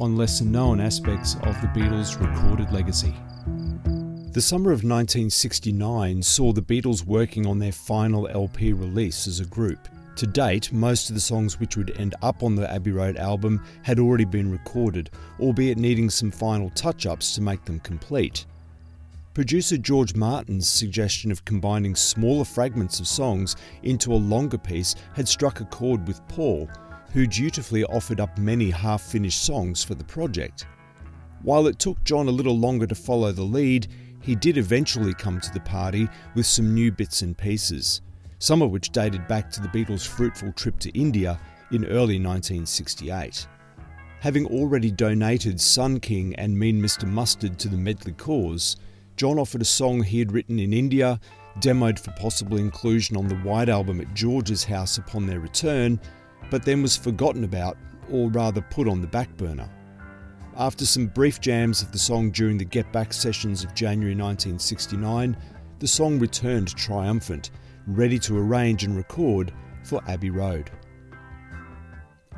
on lesser known aspects of the Beatles' recorded legacy. The summer of 1969 saw the Beatles working on their final LP release as a group. To date, most of the songs which would end up on the Abbey Road album had already been recorded, albeit needing some final touch ups to make them complete. Producer George Martin's suggestion of combining smaller fragments of songs into a longer piece had struck a chord with Paul, who dutifully offered up many half finished songs for the project. While it took John a little longer to follow the lead, he did eventually come to the party with some new bits and pieces, some of which dated back to the Beatles' fruitful trip to India in early 1968. Having already donated Sun King and Mean Mr. Mustard to the Medley cause, John offered a song he had written in India, demoed for possible inclusion on the White Album at George's house upon their return, but then was forgotten about, or rather put on the back burner. After some brief jams of the song during the Get Back sessions of January 1969, the song returned triumphant, ready to arrange and record for Abbey Road.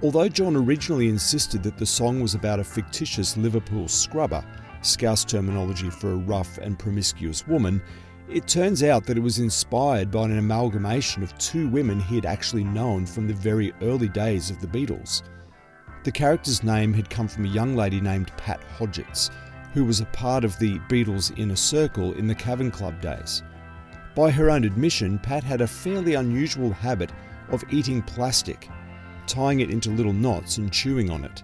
Although John originally insisted that the song was about a fictitious Liverpool scrubber, Scouse terminology for a rough and promiscuous woman, it turns out that it was inspired by an amalgamation of two women he had actually known from the very early days of the Beatles. The character's name had come from a young lady named Pat Hodgetts, who was a part of the Beatles' inner circle in the Cavern Club days. By her own admission, Pat had a fairly unusual habit of eating plastic, tying it into little knots and chewing on it.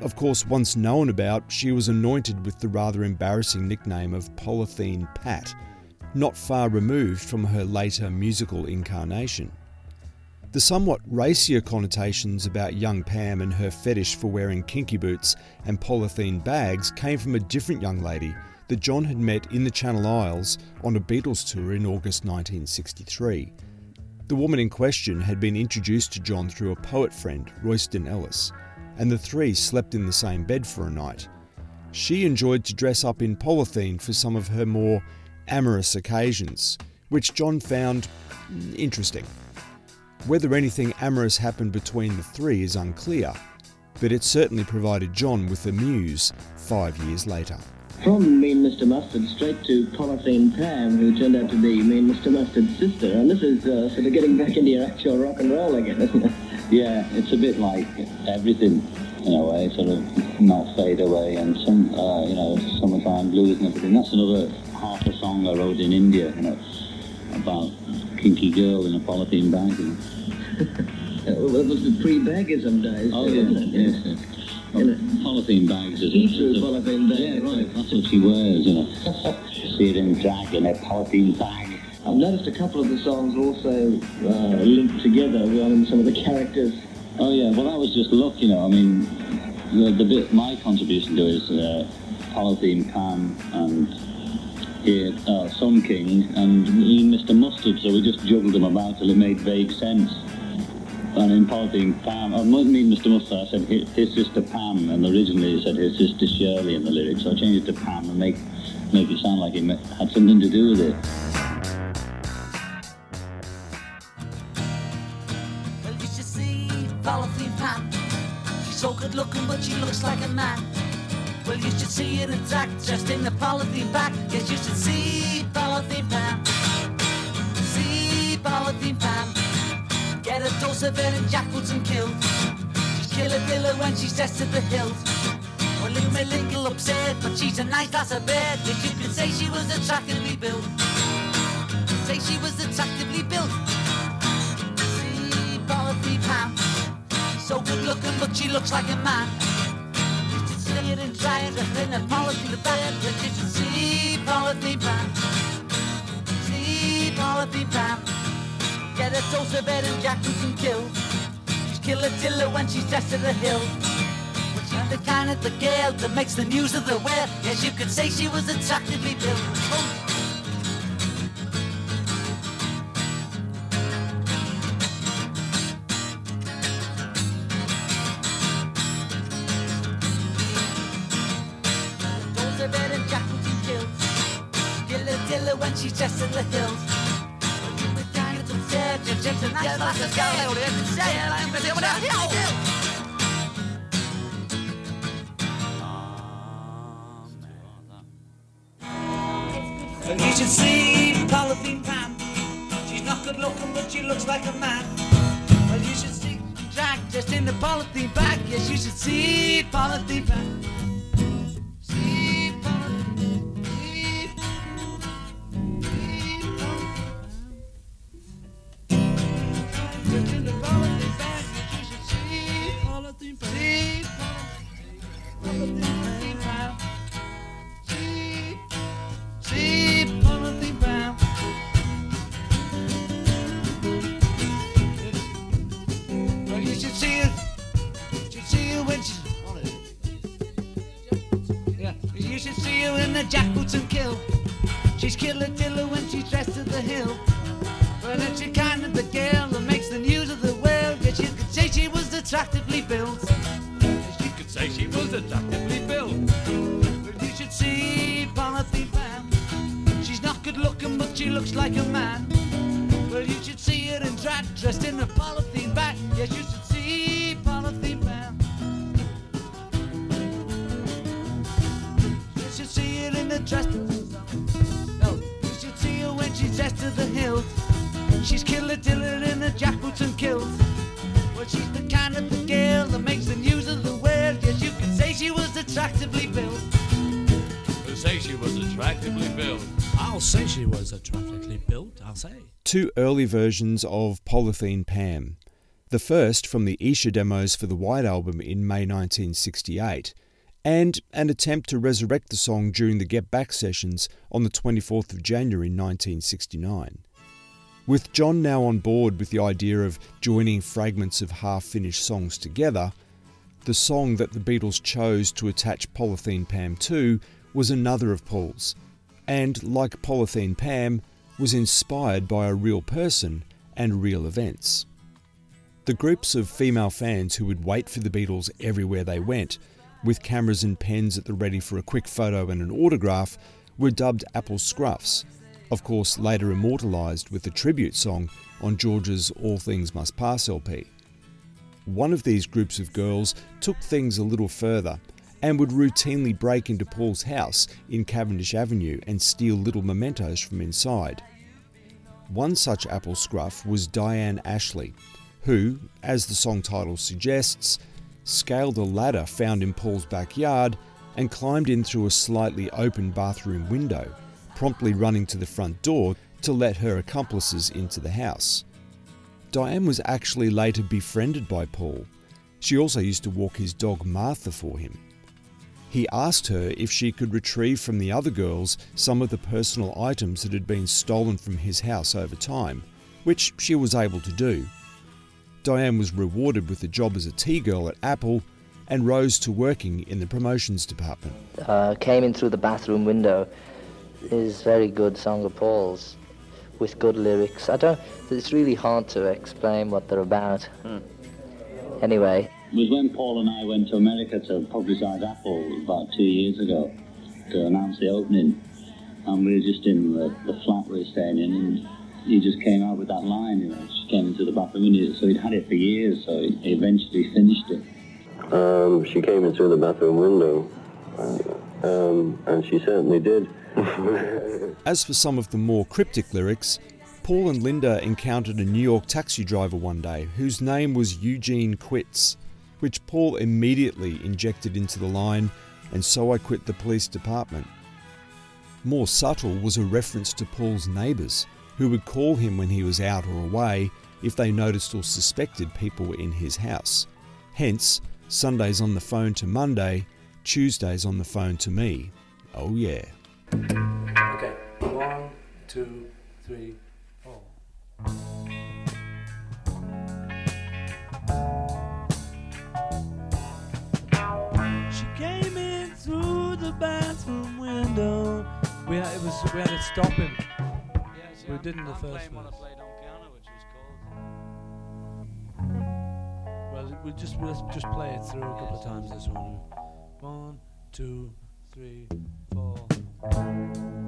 Of course, once known about, she was anointed with the rather embarrassing nickname of Polythene Pat not far removed from her later musical incarnation. The somewhat racier connotations about young Pam and her fetish for wearing kinky boots and polythene bags came from a different young lady that John had met in the Channel Isles on a Beatles tour in August 1963. The woman in question had been introduced to John through a poet friend, Royston Ellis, and the three slept in the same bed for a night. She enjoyed to dress up in polythene for some of her more amorous occasions, which John found interesting. Whether anything amorous happened between the three is unclear, but it certainly provided John with a muse five years later. From Mean Mr. Mustard straight to Polythene Pam, who turned out to be Mean Mr. Mustard's sister. And this is uh, sort of getting back into your actual rock and roll again, isn't it? Yeah, it's a bit like everything in a way, sort of not fade away and some, uh, you know, summertime blues and everything. That's another half a song I wrote in India, you know, about a kinky girl in a polythene bag. And... well, it was the pre-bagism days, oh, yeah, yeah, yes, yes. Well, polythene bags is See-through polythene bag, yeah, right. That's what she wears, you know. See it in drag in a polythene bag. I've noticed a couple of the songs also uh, linked together with some of the characters. Oh yeah, well that was just luck, you know. I mean, the, the bit my contribution to it is uh, polythene Pam and here uh, Sun King and Mr. Mustard, so we just juggled them about till it made vague sense. And in polythene Pam, I mean Mr. Mustard, I said his, sister Pam, and originally he said his sister Shirley in the lyrics, so I changed it to Pam and make make it sound like it had something to do with it. Well, you should see Pam. She's so good looking, but she looks like a man. Well, you should see it intact, just in the polythene bag. Yes, you should see Polythene Pam. See Polythene Pam. Get a dose of it and kill. She's kill a killer when she's dressed to the hilt. Well, you may little upset, but she's a nice lass of bed. Yes, you can say she was attractively built. Say she was attractively built. See Polythene Pam. So good looking, but she looks like a man. It and try it, just in a polythene bag. Yes, you should see Polythene Pam. See Polythene Pam. Get a dose of it and Jack can kill. She's kill a diller when she's dressed to the hill. But she I'm the kind of the girl that makes the news of the world. Yes, you could say she was attractively built. Oh. I'm gonna do it out here. And you should see Polythene Pam. She's not good looking, but she looks like a man. Well, you should see Jack just in the polythene bag. Yes, you should see Polythene Pam. Built. Well, you should see Polythene Pam. She's not good looking, but she looks like a man. Er well, you should see her in drag, dressed in a polythene bag. Yes, you should see Polythene Pam. You should see her in the dress. Oh, no, you should see her when she's dressed to the hilt. She's killer diller in a jackboots and kilt. Well, she's the kind of the girl that makes the news she was attractively built. Say she was attractively built. I'll say she was attractively built, I'll say. Two early versions of Polythene Pam. The first from the Esher demos for the White Album in May 1968, and an attempt to resurrect the song during the Get Back sessions on the 24th of January 1969. With John now on board with the idea of joining fragments of half finished songs together, the song that the Beatles chose to attach Polythene Pam to was another of Paul's, and like Polythene Pam, was inspired by a real person and real events. The groups of female fans who would wait for the Beatles everywhere they went, with cameras and pens at the ready for a quick photo and an autograph, were dubbed Apple Scruffs, of course later immortalised with the tribute song on George's All Things Must Pass LP. One of these groups of girls took things a little further and would routinely break into Paul's house in Cavendish Avenue and steal little mementos from inside. One such apple scruff was Diane Ashley, who, as the song title suggests, scaled a ladder found in Paul's backyard and climbed in through a slightly open bathroom window, promptly running to the front door to let her accomplices into the house. Diane was actually later befriended by Paul. She also used to walk his dog Martha for him. He asked her if she could retrieve from the other girls some of the personal items that had been stolen from his house over time, which she was able to do. Diane was rewarded with a job as a tea girl at Apple and rose to working in the promotions department. uh, came in through the bathroom window is very good song of Paul's with good lyrics. I don't. It's really hard to explain what they're about. Anyway, It was when Paul and I went to America to publicise Apple about two years ago to announce the opening. And we were just in the, the flat we were staying in, and he just came out with that line, you know, just came into the bathroom window. So he'd had it for years, so he he eventually finished it. Um, she came in through the bathroom window, um, and she certainly did. As for some of the more cryptic lyrics, Paul and Linda encountered a New York taxi driver one day whose name was Eugene Quits, which Paul immediately injected into the line, and so I quit the police department. More subtle was a reference to Paul's neighbours, who would call him when he was out or away if they noticed or suspected people were in his house. Hence, Sundays on the phone to Monday, Tuesdays on the phone to me. Oh yeah. Okay, one, two, three, four. She came in through the bathroom window. We had, it was we had it stopping. we didn't the first one. Well, we'll just let's just play it through a couple of times. This one. One, two, three, four. Música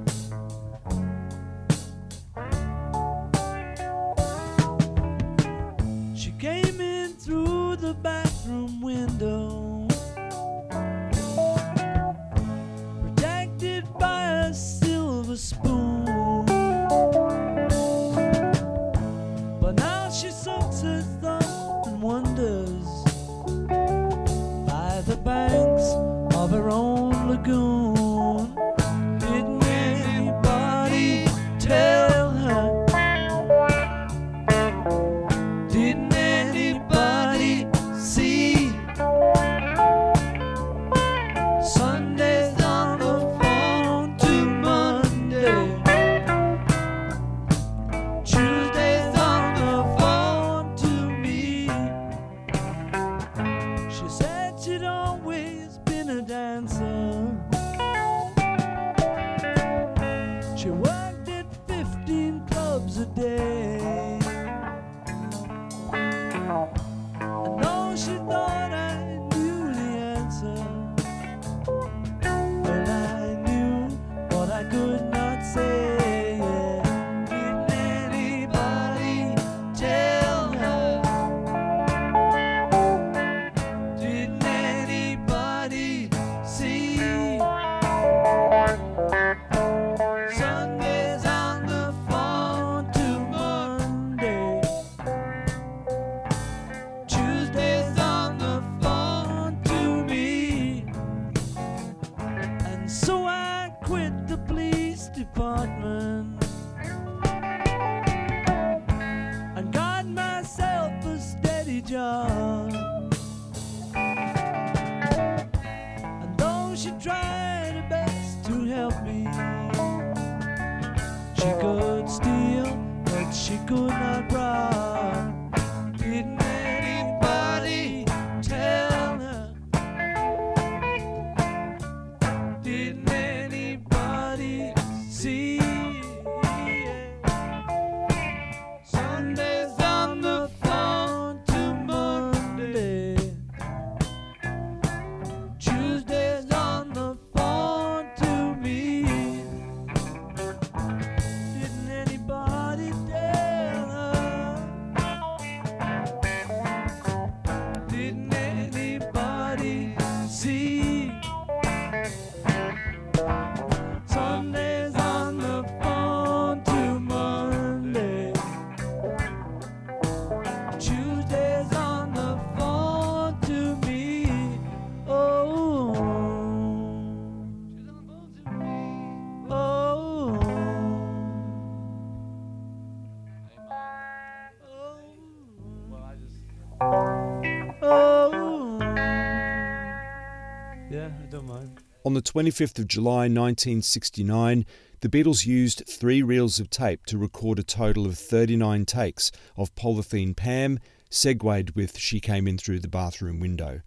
On the 25th of July 1969, the Beatles used three reels of tape to record a total of 39 takes of Polythene Pam, segued with She Came In Through the Bathroom Window,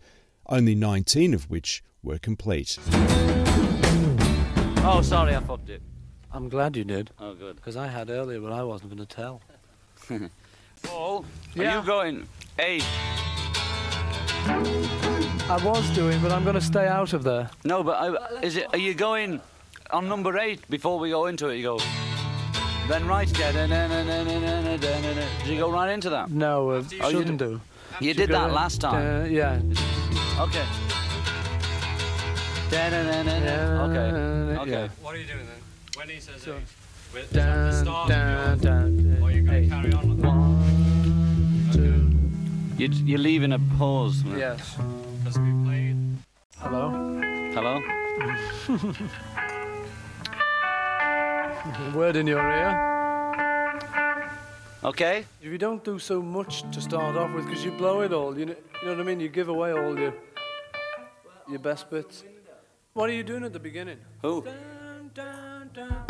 only 19 of which were complete. Oh, sorry, I fucked it. I'm glad you did, Oh, good. because I had earlier, but I wasn't going to tell. Paul, are you going? Hey, I was doing, but I'm going to stay out of there. No, but I, is it? Are you going on number eight before we go into it? You go. Then right, did you go right into that? No, uh, oh, shouldn't you, do. You did that last time. Uh, yeah. Okay. Okay. Okay. What are you doing then? When he says so, eight, the start down, down, or you're going to carry on with? One, two. You're, you're leaving a pause. Yes. Does it be played? Hello. Hello. Word in your ear. Okay. If you don't do so much to start off with, because you blow it all, you know, you know what I mean? You give away all your your best bits. What are you doing at the beginning? Who? Dun, dun, dun.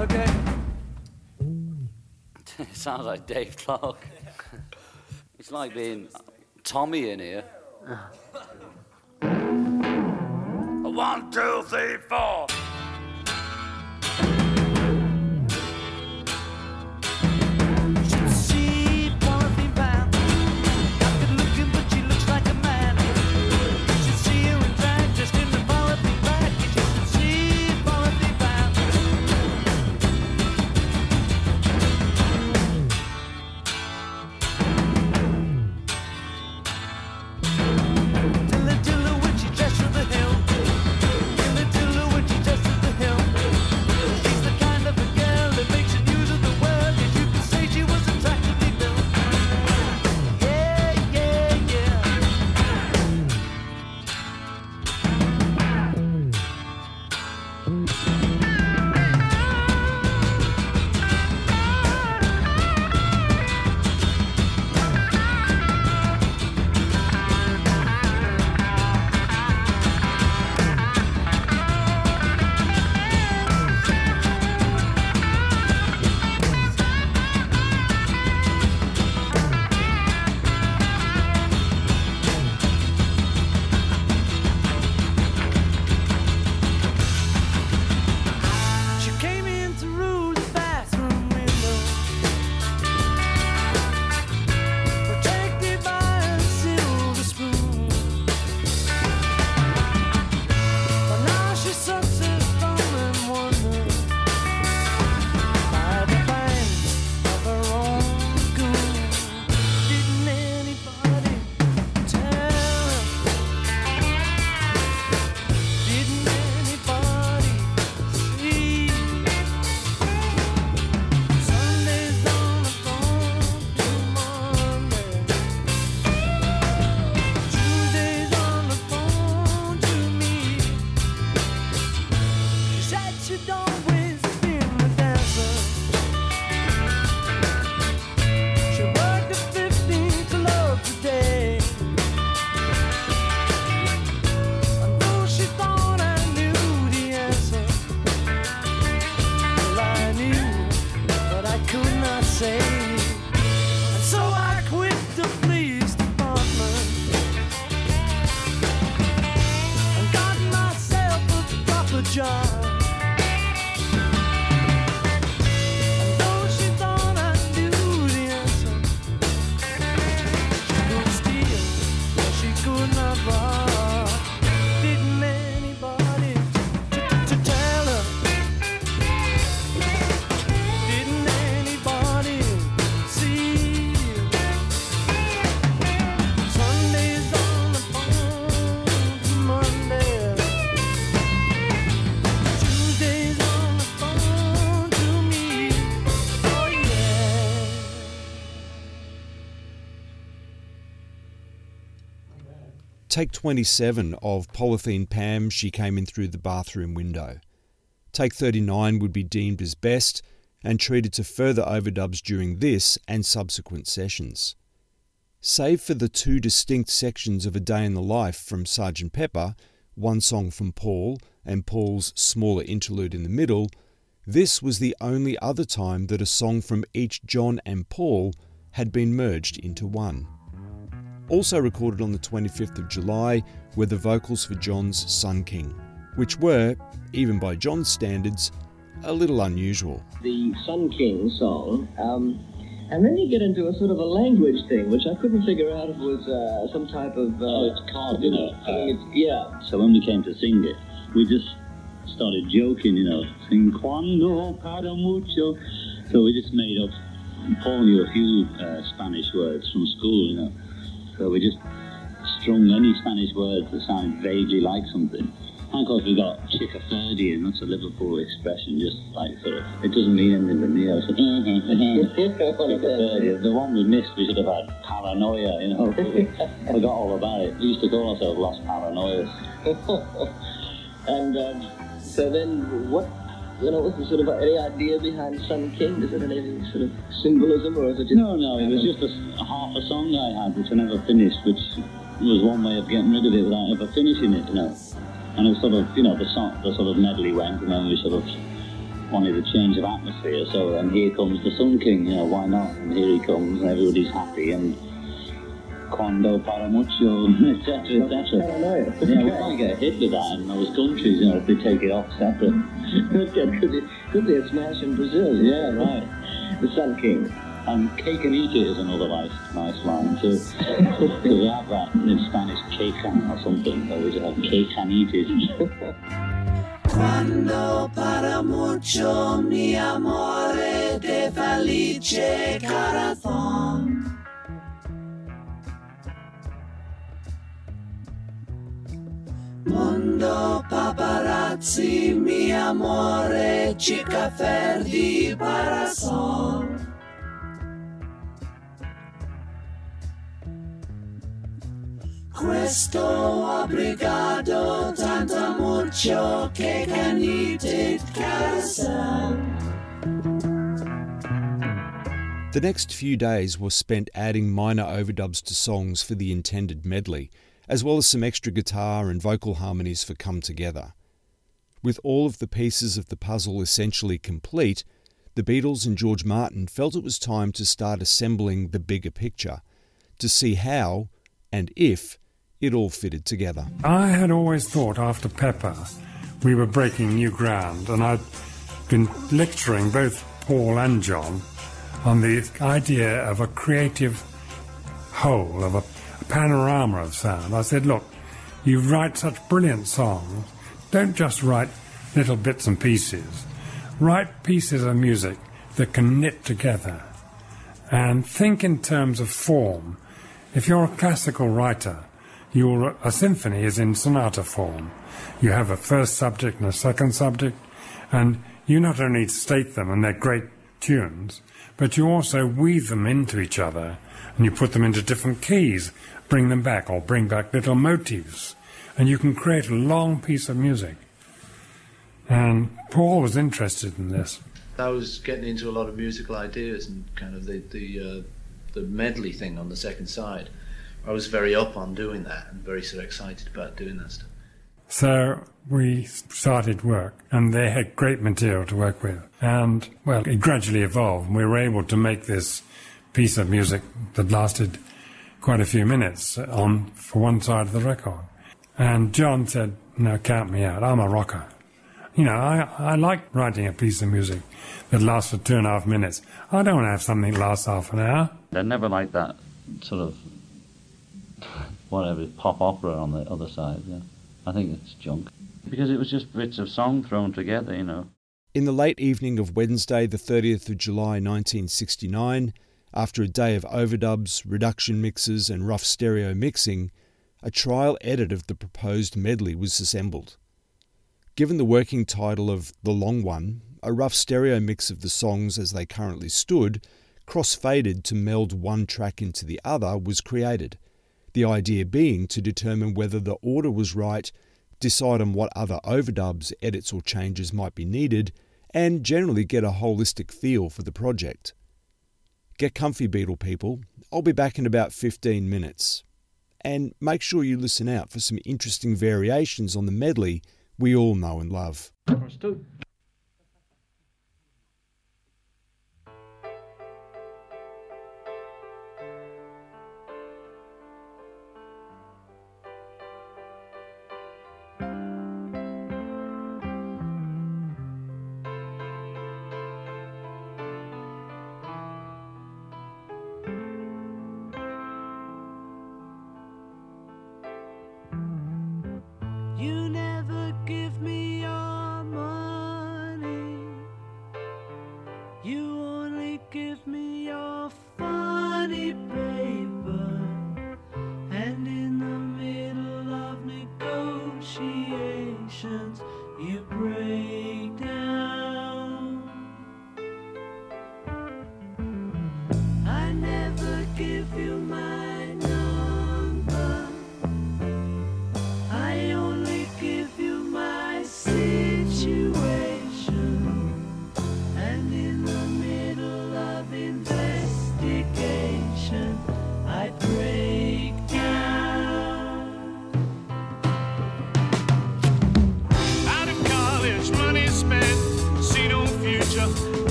Okay. it sounds like Dave Clark. it's like being Tommy in here. One, two, three, four. Take 27 of Polythene Pam, She Came In Through the Bathroom Window. Take 39 would be deemed as best and treated to further overdubs during this and subsequent sessions. Save for the two distinct sections of A Day in the Life from Sgt. Pepper, one song from Paul and Paul's smaller interlude in the middle, this was the only other time that a song from each John and Paul had been merged into one. Also recorded on the 25th of July were the vocals for John's Sun King, which were, even by John's standards, a little unusual. the Sun King song, um, and then you get into a sort of a language thing, which I couldn't figure out if it was uh, some type of. Uh, Oh, it's called, you know. I think it's, yeah. So when we came to sing it, we just started joking, you know, sing cuando para mucho. So we just made up, Paul knew a few uh, Spanish words from school, you know. So we just strung any Spanish words that sounded vaguely like something. And of course we got chickaferdian, that's a Liverpool expression, just like sort of, it doesn't mean anything to me, I said, uh, uh, uh, chickaferdian. The one we missed, we should have had paranoia, you know. we forgot all about it. We used to call ourselves Los Paranoias. and um, so then, what? You know, was the sort of any idea behind Sun King? Is it any sort of symbolism, or is it just? No, no, it was just a, a half a song I had which I never finished, which was one way of getting rid of it without ever finishing it, you know. And it was sort of, you know, the song, the sort of medley went, and then we sort of wanted a change of atmosphere. So, and here comes the Sun King, you know, why not? And here he comes, and everybody's happy, and Quando para mucho, etc., etc. Paranoia. Yeah, we might get a hit with that in those countries, you know, if they take it off separate. could, get, could, be, could be a smash in Brazil. Yeah, right. The Sun King. And cake and eat it is another nice, nice line too. Because they have that in Spanish, cake and or something. They always have cake and eat it. Quando para mucho mi amore de felice corazón. Mundo paparazzi mi amore parasol. Questo tanto mucho che. The next few days were spent adding minor overdubs to songs for the intended medley, as well as some extra guitar and vocal harmonies for Come Together. With all of the pieces of the puzzle essentially complete, the Beatles and George Martin felt it was time to start assembling the bigger picture, to see how, and if, it all fitted together. I had always thought after Pepper we were breaking new ground, and I'd been lecturing both Paul and John on the idea of a creative whole, of a, panorama of sound. I said, look, you write such brilliant songs, don't just write little bits and pieces. Write pieces of music that can knit together. And think in terms of form. If you're a classical writer, your, a symphony is in sonata form. You have a first subject and a second subject, and you not only state them, and they're great tunes, but you also weave them into each other, and you put them into different keys, bring them back, or bring back little motifs, and you can create a long piece of music. And Paul was interested in this. I was getting into a lot of musical ideas and kind of the the uh, the medley thing on the second side. I was very up on doing that and very sort of excited about doing that stuff. So we started work, and they had great material to work with. And, well, it gradually evolved. And we were able to make this piece of music that lasted quite a few minutes on for one side of the record. And John said, No, count me out. I'm a rocker. You know, I, I like writing a piece of music that lasts for two and a half minutes. I don't want to have something that lasts half an hour. I never like that sort of whatever pop opera on the other side. Yeah, I think it's junk because it was just bits of song thrown together. You know. In the late evening of Wednesday, the 30th of July 1969, after a day of overdubs, reduction mixes, and rough stereo mixing, a trial edit of the proposed medley was assembled. Given the working title of The Long One, a rough stereo mix of the songs as they currently stood, cross faded to meld one track into the other, was created. The idea being to determine whether the order was right, decide on what other overdubs, edits, or changes might be needed, and generally get a holistic feel for the project. Get comfy, Beetle people. I'll be back in about 15 minutes. And make sure you listen out for some interesting variations on the medley we all know and love.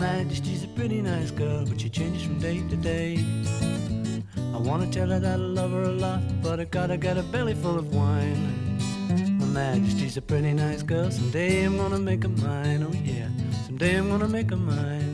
Majesty, Majesty's a pretty nice girl, but she changes from day to day. I wanna tell her that I love her a lot, but I gotta get a belly full of wine. My Majesty's a pretty nice girl, someday I'm gonna make her mine, oh yeah, someday I'm gonna make her mine.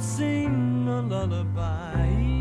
sing a lullaby.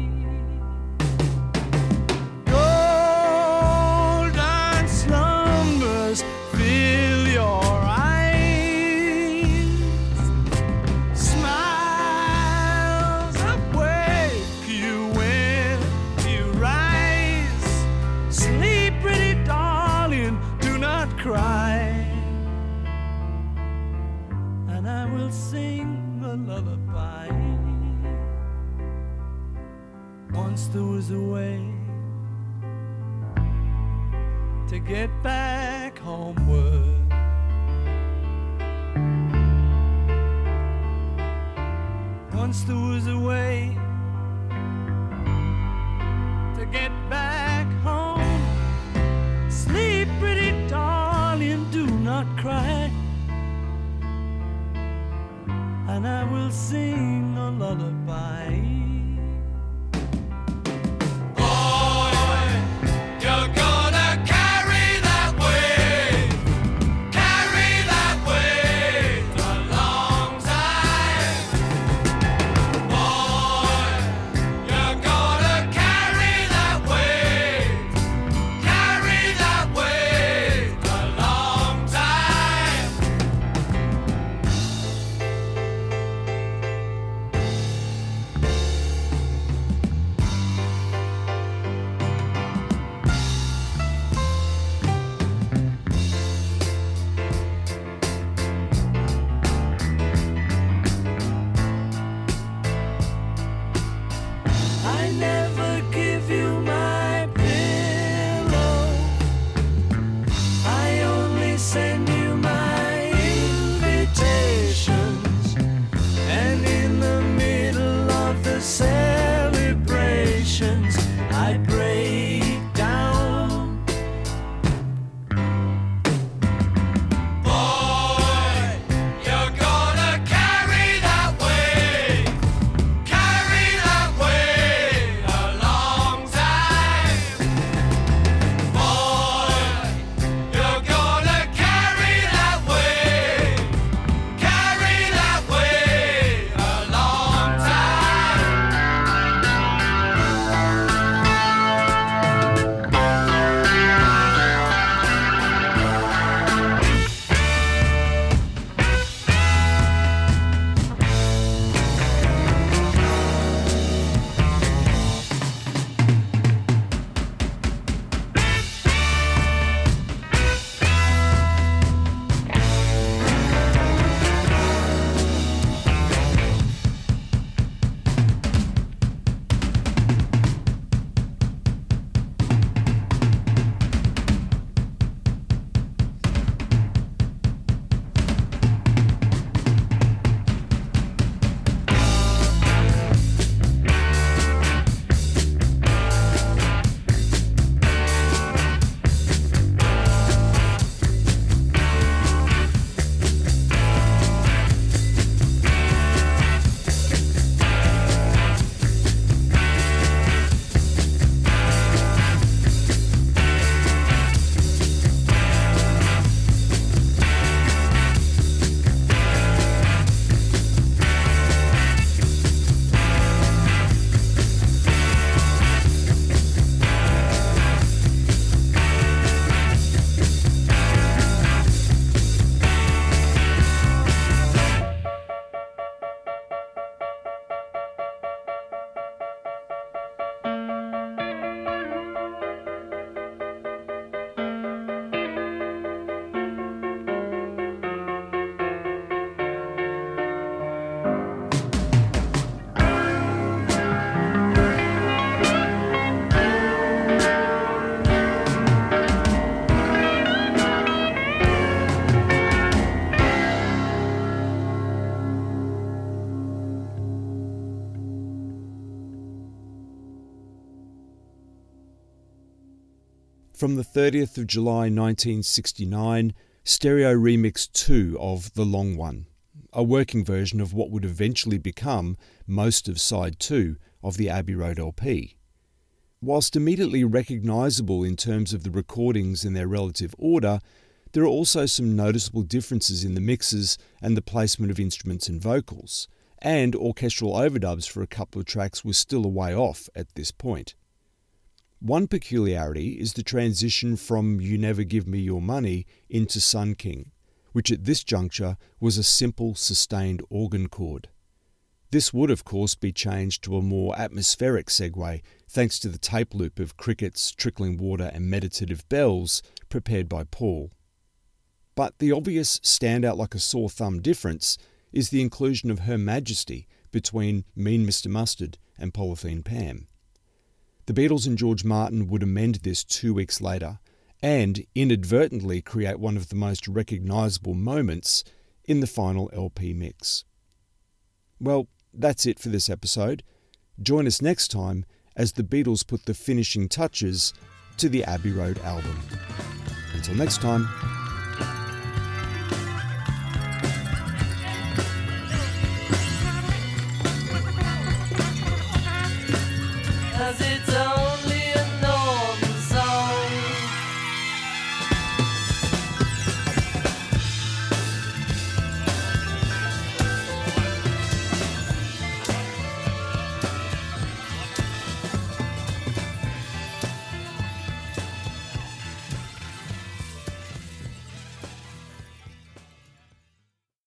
there was a way to get back homeward. Once there was a way. From the 30th of July 1969, Stereo Remix 2 of The Long One, a working version of what would eventually become most of side 2 of the Abbey Road LP. Whilst immediately recognisable in terms of the recordings in their relative order, there are also some noticeable differences in the mixes and the placement of instruments and vocals, and orchestral overdubs for a couple of tracks were still a way off at this point. One peculiarity is the transition from You Never Give Me Your Money into Sun King, which at this juncture was a simple sustained organ chord. This would, of course, be changed to a more atmospheric segue thanks to the tape loop of crickets, trickling water, and meditative bells prepared by Paul. But the obvious standout like a sore thumb difference is the inclusion of Her Majesty between Mean Mr. Mustard and Polythene Pam. The Beatles and George Martin would amend this two weeks later and inadvertently create one of the most recognisable moments in the final LP mix. Well, that's it for this episode. Join us next time as the Beatles put the finishing touches to the Abbey Road album. Until next time.